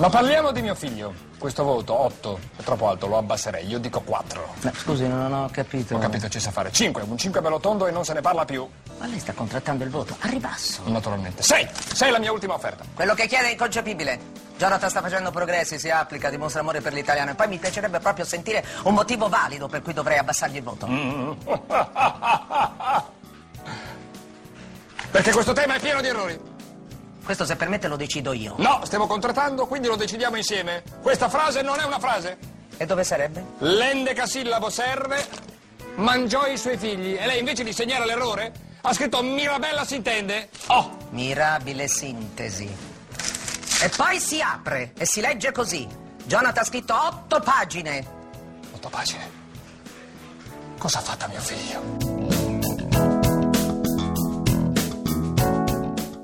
Ma parliamo di mio figlio. Questo voto, 8, è troppo alto, lo abbasserei. Io dico 4. No, scusi, non ho capito. Ho capito, ci sa fare 5, un 5 bello tondo e non se ne parla più. Ma lei sta contrattando il voto a ribasso. Naturalmente. 6! 6 è la mia ultima offerta. Quello che chiede è inconcepibile. Jonathan sta facendo progressi, si applica, dimostra amore per l'italiano e poi mi piacerebbe proprio sentire un motivo valido per cui dovrei abbassargli il voto. Perché questo tema è pieno di errori. Questo se permette lo decido io. No, stiamo contrattando, quindi lo decidiamo insieme. Questa frase non è una frase. E dove sarebbe? L'endecasillabo serve, mangiò i suoi figli e lei invece di segnare l'errore ha scritto Mirabella si intende. Oh! Mirabile sintesi. E poi si apre e si legge così. Jonathan ha scritto otto pagine. Otto pagine. Cosa ha fatto mio figlio?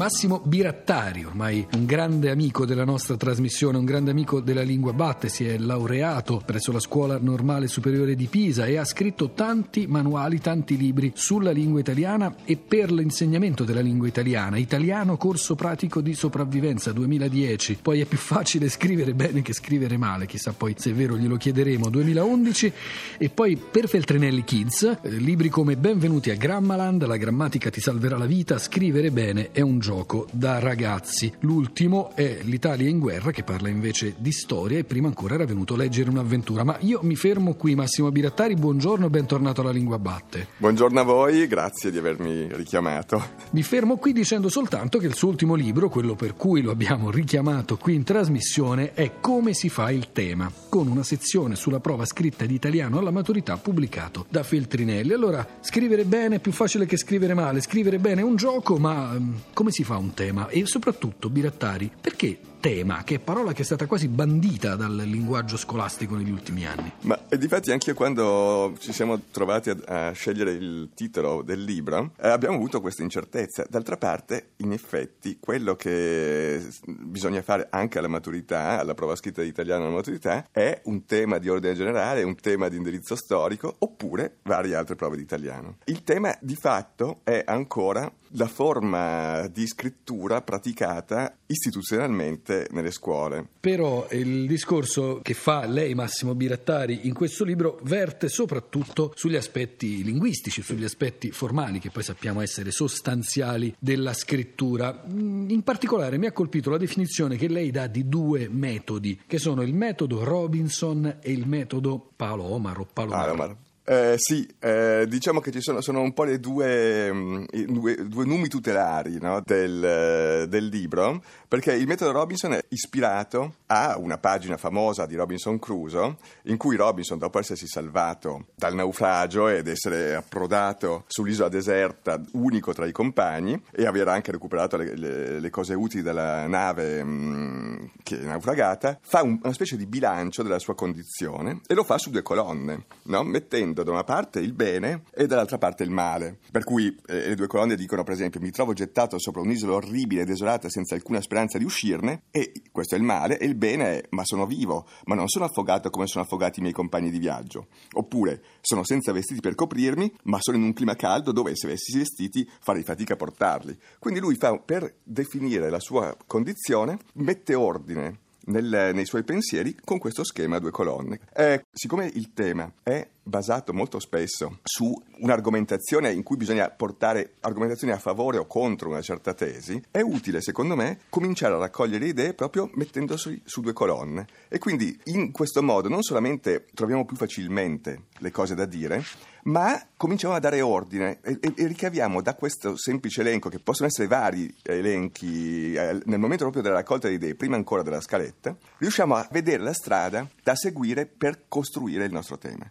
Massimo Birattari, ormai un grande amico della nostra trasmissione, un grande amico della lingua batte, si è laureato presso la Scuola Normale Superiore di Pisa e ha scritto tanti manuali, tanti libri sulla lingua italiana e per l'insegnamento della lingua italiana. Italiano corso pratico di sopravvivenza 2010. Poi è più facile scrivere bene che scrivere male, chissà poi se è vero glielo chiederemo 2011 e poi per Feltrinelli Kids, eh, libri come Benvenuti a Grammaland, La grammatica ti salverà la vita, scrivere bene è un gioco gioco da ragazzi. L'ultimo è L'Italia in guerra, che parla invece di storia e prima ancora era venuto a leggere un'avventura. Ma io mi fermo qui, Massimo Birattari, buongiorno e bentornato alla Lingua Batte. Buongiorno a voi, grazie di avermi richiamato. Mi fermo qui dicendo soltanto che il suo ultimo libro, quello per cui lo abbiamo richiamato qui in trasmissione, è Come si fa il tema, con una sezione sulla prova scritta di italiano alla maturità pubblicato da Feltrinelli. Allora, scrivere bene è più facile che scrivere male, scrivere bene è un gioco, ma mm, come si si fa un tema e soprattutto Birattari, perché tema, che è parola che è stata quasi bandita dal linguaggio scolastico negli ultimi anni. Ma e difatti anche quando ci siamo trovati a, a scegliere il titolo del libro, eh, abbiamo avuto questa incertezza. D'altra parte, in effetti, quello che bisogna fare anche alla maturità, alla prova scritta di italiano alla maturità, è un tema di ordine generale, un tema di indirizzo storico, oppure varie altre prove di italiano. Il tema di fatto è ancora la forma di scrittura praticata istituzionalmente nelle scuole. Però il discorso che fa lei, Massimo Birattari, in questo libro verte soprattutto sugli aspetti linguistici, sugli aspetti formali, che poi sappiamo essere sostanziali della scrittura. Mm, in particolare mi ha colpito la definizione che lei dà di due metodi, che sono il metodo Robinson e il metodo Palomar o Palomar. Palomar. Eh, sì, eh, diciamo che ci sono, sono, un po' le due, mm, due, due numi tutelari no, del, del, libro, perché il metodo Robinson è ispirato a una pagina famosa di Robinson Crusoe, in cui Robinson, dopo essersi salvato dal naufragio ed essere approdato sull'isola deserta, unico tra i compagni, e aver anche recuperato le, le, le cose utili dalla nave mh, mm, che è naufragata, fa un, una specie di bilancio della sua condizione e lo fa su due colonne, no? mettendo da una parte il bene e dall'altra parte il male. Per cui eh, le due colonne dicono, per esempio, mi trovo gettato sopra un'isola orribile e desolata senza alcuna speranza di uscirne, e questo è il male, e il bene è, ma sono vivo, ma non sono affogato come sono affogati i miei compagni di viaggio. Oppure, sono senza vestiti per coprirmi, ma sono in un clima caldo dove se avessi vestiti farei fatica a portarli. Quindi lui fa, per definire la sua condizione, mette ordine nel, nei suoi pensieri con questo schema a due colonne. Eh, siccome il tema è basato molto spesso su un'argomentazione in cui bisogna portare argomentazioni a favore o contro una certa tesi, è utile secondo me cominciare a raccogliere idee proprio mettendosi su due colonne. E quindi in questo modo non solamente troviamo più facilmente le cose da dire, ma cominciamo a dare ordine e, e, e ricaviamo da questo semplice elenco, che possono essere vari elenchi, eh, nel momento proprio della raccolta di idee, prima ancora della scaletta, riusciamo a vedere la strada da seguire per costruire il nostro tema.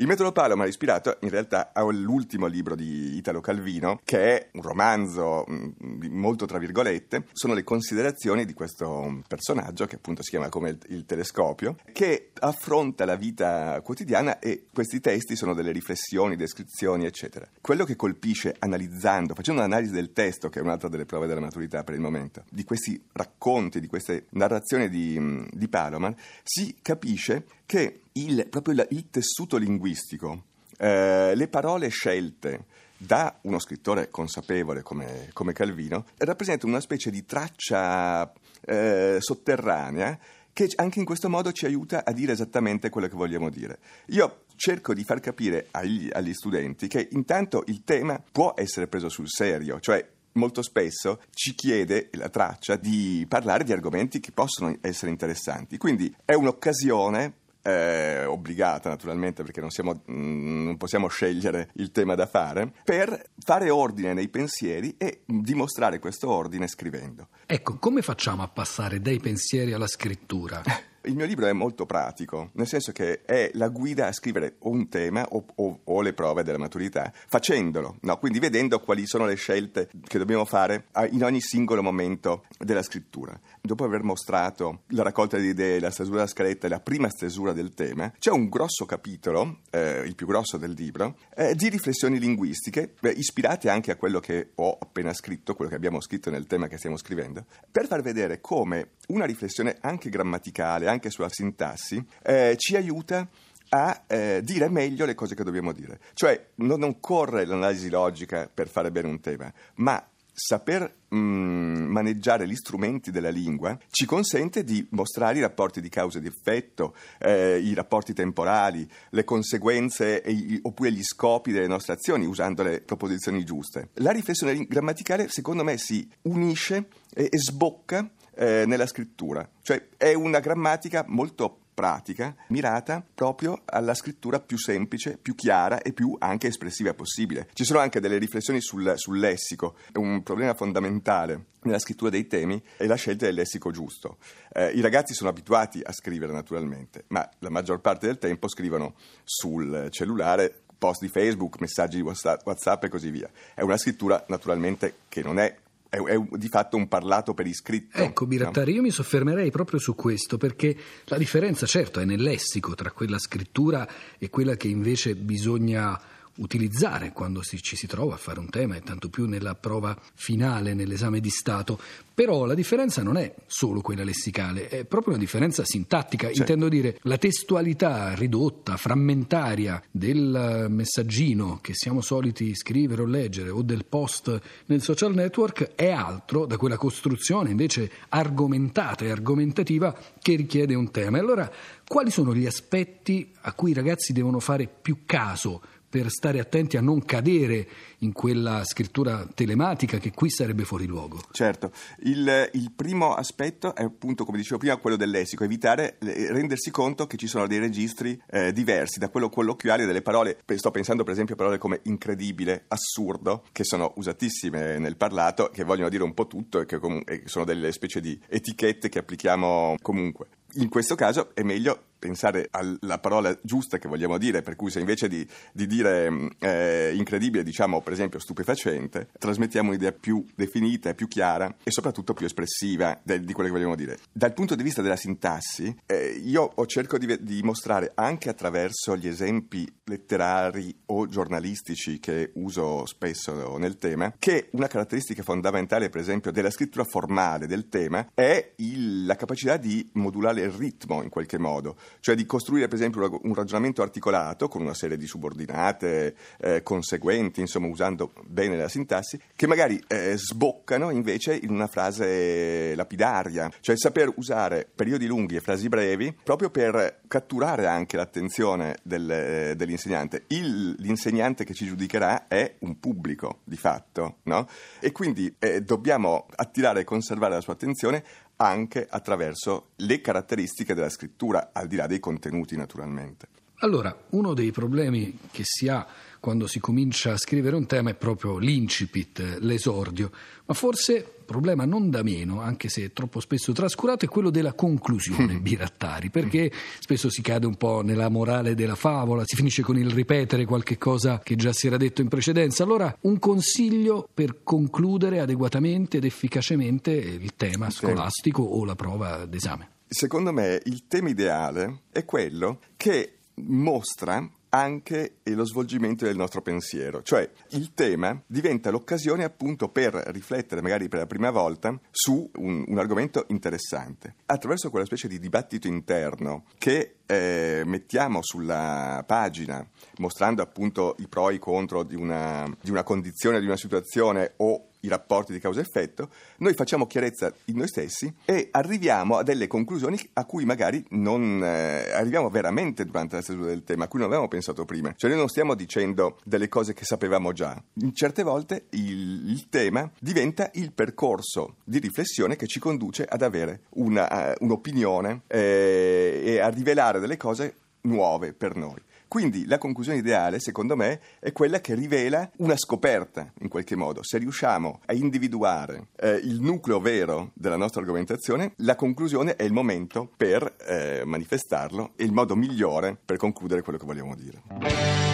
Il metodo Palomar è ispirato in realtà all'ultimo libro di Italo Calvino, che è un romanzo mm, molto tra virgolette, sono le considerazioni di questo personaggio, che appunto si chiama come il, il telescopio, che affronta la vita quotidiana e questi testi sono delle riflessioni, descrizioni, eccetera. Quello che colpisce analizzando, facendo un'analisi del testo, che è un'altra delle prove della maturità per il momento, di questi racconti, di queste narrazioni di, di Palomar, si capisce che il, proprio il, il tessuto linguistico, eh, le parole scelte da uno scrittore consapevole come, come Calvino rappresentano una specie di traccia eh, sotterranea che anche in questo modo ci aiuta a dire esattamente quello che vogliamo dire. Io cerco di far capire agli, agli studenti che intanto il tema può essere preso sul serio, cioè molto spesso ci chiede la traccia di parlare di argomenti che possono essere interessanti. Quindi è un'occasione eh, obbligata naturalmente perché non, siamo, mm, non, possiamo scegliere il tema da fare, per fare ordine nei pensieri e dimostrare questo ordine scrivendo. Ecco, come facciamo a passare dai pensieri alla scrittura? Il mio libro è molto pratico, nel senso che è la guida a scrivere un tema o, o, o le prove della maturità, facendolo, no? quindi vedendo quali sono le scelte che dobbiamo fare in ogni singolo momento della scrittura. Dopo aver mostrato la raccolta di idee, la stesura della scaletta e la prima stesura del tema, c'è un grosso capitolo, eh, il più grosso del libro, eh, di riflessioni linguistiche, eh, ispirate anche a quello che ho appena scritto, quello che abbiamo scritto nel tema che stiamo scrivendo, per far vedere come una riflessione anche grammaticale, anche sulla sintassi, eh, ci aiuta a eh, dire meglio le cose che dobbiamo dire. Cioè non occorre l'analisi logica per fare bene un tema, ma saper mm, maneggiare gli strumenti della lingua ci consente di mostrare i rapporti di causa e di effetto, eh, i rapporti temporali, le conseguenze i, oppure gli scopi delle nostre azioni usando le proposizioni giuste. La riflessione grammaticale secondo me si unisce e, e sbocca eh, nella scrittura, cioè è una grammatica molto pratica mirata proprio alla scrittura più semplice, più chiara e più anche espressiva possibile. Ci sono anche delle riflessioni sul, sul lessico. Un problema fondamentale nella scrittura dei temi è la scelta del lessico giusto. Eh, I ragazzi sono abituati a scrivere naturalmente, ma la maggior parte del tempo scrivono sul cellulare post di Facebook, messaggi di WhatsApp e così via. È una scrittura naturalmente che non è è, è, di fatto un parlato per iscritto. Ecco, Birattari, no? io mi soffermerei proprio su questo, perché la differenza, certo, è nel lessico tra quella scrittura e quella che invece bisogna utilizzare quando si, ci si trova a fare un tema e tanto più nella prova finale, nell'esame di Stato. Però la differenza non è solo quella lessicale, è proprio una differenza sintattica. Certo. Intendo dire la testualità ridotta, frammentaria del messaggino che siamo soliti scrivere o leggere o del post nel social network è altro da quella costruzione invece argomentata e argomentativa che richiede un tema. E allora quali sono gli aspetti a cui i ragazzi devono fare più caso per stare attenti a non cadere in quella scrittura telematica che qui sarebbe fuori luogo. Certo, il, il primo aspetto è appunto, come dicevo prima, quello del lessico, evitare, eh, rendersi conto che ci sono dei registri eh, diversi da quello colloquiale delle parole, sto pensando per esempio a parole come incredibile, assurdo, che sono usatissime nel parlato, che vogliono dire un po' tutto e che comunque sono delle specie di etichette che applichiamo comunque. In questo caso è meglio pensare alla parola giusta che vogliamo dire, per cui se invece di, di dire mm, eh, incredibile diciamo per esempio stupefacente, trasmettiamo un'idea più definita, più chiara e soprattutto più espressiva de, di quello che vogliamo dire. Dal punto di vista della sintassi, eh, io cerco di, di mostrare anche attraverso gli esempi letterari o giornalistici che uso spesso nel tema, che una caratteristica fondamentale per esempio della scrittura formale del tema è il, la capacità di modulare il ritmo in qualche modo cioè di costruire per esempio un ragionamento articolato con una serie di subordinate eh, conseguenti, insomma usando bene la sintassi, che magari eh, sboccano invece in una frase lapidaria, cioè saper usare periodi lunghi e frasi brevi proprio per catturare anche l'attenzione del, eh, dell'insegnante. Il, l'insegnante che ci giudicherà è un pubblico di fatto, no? E quindi eh, dobbiamo attirare e conservare la sua attenzione anche attraverso le caratteristiche della scrittura, al di là dei contenuti naturalmente. Allora, uno dei problemi che si ha quando si comincia a scrivere un tema è proprio l'incipit, l'esordio, ma forse problema non da meno, anche se troppo spesso trascurato, è quello della conclusione Birattari, perché spesso si cade un po' nella morale della favola, si finisce con il ripetere qualche cosa che già si era detto in precedenza. Allora, un consiglio per concludere adeguatamente ed efficacemente il tema scolastico o la prova d'esame. Secondo me il tema ideale è quello che mostra anche lo svolgimento del nostro pensiero. Cioè il tema diventa l'occasione appunto per riflettere magari per la prima volta su un, un argomento interessante. Attraverso quella specie di dibattito interno che eh, mettiamo sulla pagina mostrando appunto i pro e i contro di una, di una condizione, di una situazione o i rapporti di causa-effetto, noi facciamo chiarezza in noi stessi e arriviamo a delle conclusioni a cui magari non eh, arriviamo veramente durante la stesura del tema, a cui non avevamo pensato prima. Cioè noi non stiamo dicendo delle cose che sapevamo già. In certe volte il, il tema diventa il percorso di riflessione che ci conduce ad avere una, uh, un'opinione eh, e a rivelare delle cose nuove per noi. Quindi la conclusione ideale, secondo me, è quella che rivela una scoperta, in qualche modo. Se riusciamo a individuare eh, il nucleo vero della nostra argomentazione, la conclusione è il momento per eh, manifestarlo e il modo migliore per concludere quello che vogliamo dire.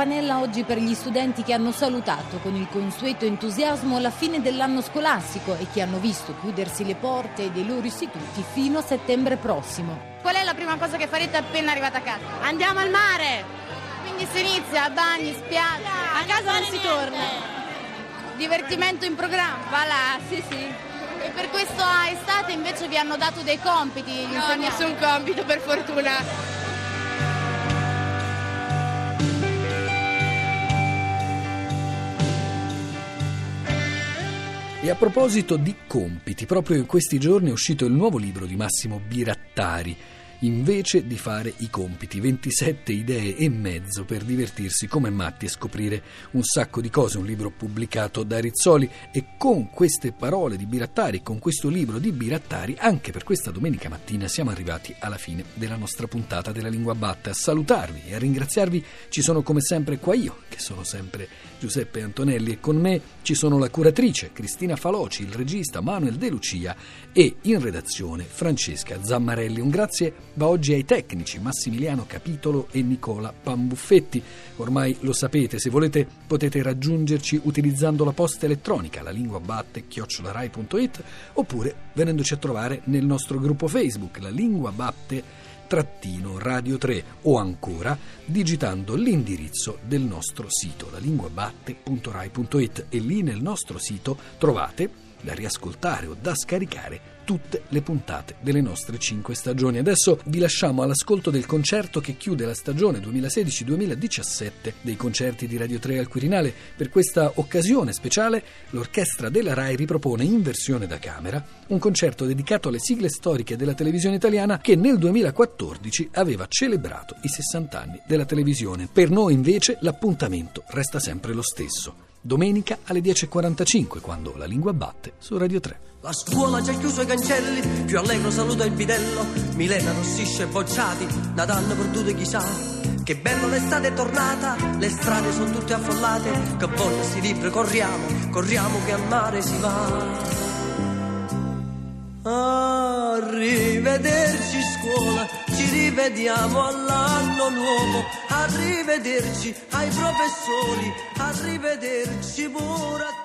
Campanella oggi per gli studenti che hanno salutato con il consueto entusiasmo la fine dell'anno scolastico e che hanno visto chiudersi le porte dei loro istituti fino a settembre prossimo. Qual è la prima cosa che farete appena arrivata a casa? Andiamo al mare! Quindi si inizia, bagni, spiaggia. A casa non si torna. Divertimento in programma? Va là, sì sì. E per questa estate invece vi hanno dato dei compiti? No, insegnanti? nessun compito per fortuna. E a proposito di compiti, proprio in questi giorni è uscito il nuovo libro di Massimo Birattari, invece di fare i compiti, 27 idee e mezzo per divertirsi come matti e scoprire un sacco di cose, un libro pubblicato da Rizzoli e con queste parole di Birattari, con questo libro di Birattari, anche per questa domenica mattina siamo arrivati alla fine della nostra puntata della Lingua Batte. A salutarvi e a ringraziarvi ci sono come sempre qua io, che sono sempre Giuseppe Antonelli e con me ci sono la curatrice Cristina Faloci, il regista Manuel De Lucia e in redazione Francesca Zammarelli. Un grazie va oggi ai tecnici Massimiliano Capitolo e Nicola Pambuffetti. Ormai lo sapete, se volete potete raggiungerci utilizzando la posta elettronica la lingua batte chiocciolarai.it oppure venendoci a trovare nel nostro gruppo Facebook la lingua batte Radio 3 o ancora digitando l'indirizzo del nostro sito lalinguabatte.rai.it e lì nel nostro sito trovate da riascoltare o da scaricare tutte le puntate delle nostre cinque stagioni. Adesso vi lasciamo all'ascolto del concerto che chiude la stagione 2016-2017 dei concerti di Radio 3 al Quirinale. Per questa occasione speciale l'orchestra della RAI ripropone in versione da camera un concerto dedicato alle sigle storiche della televisione italiana che nel 2014 aveva celebrato i 60 anni della televisione. Per noi invece l'appuntamento resta sempre lo stesso domenica alle 10.45 quando la lingua batte su Radio 3. La scuola già chiuso i cancelli, più allegro saluta il bidello, Milena rossisce bocciati, Natale perduto chissà. Che bello l'estate è tornata, le strade sono tutte affollate, che voglia sti libri corriamo, corriamo che al mare si va. Arrivederci scuola, ci rivediamo all'anno nuovo. Arrivederci ai professori, arrivederci a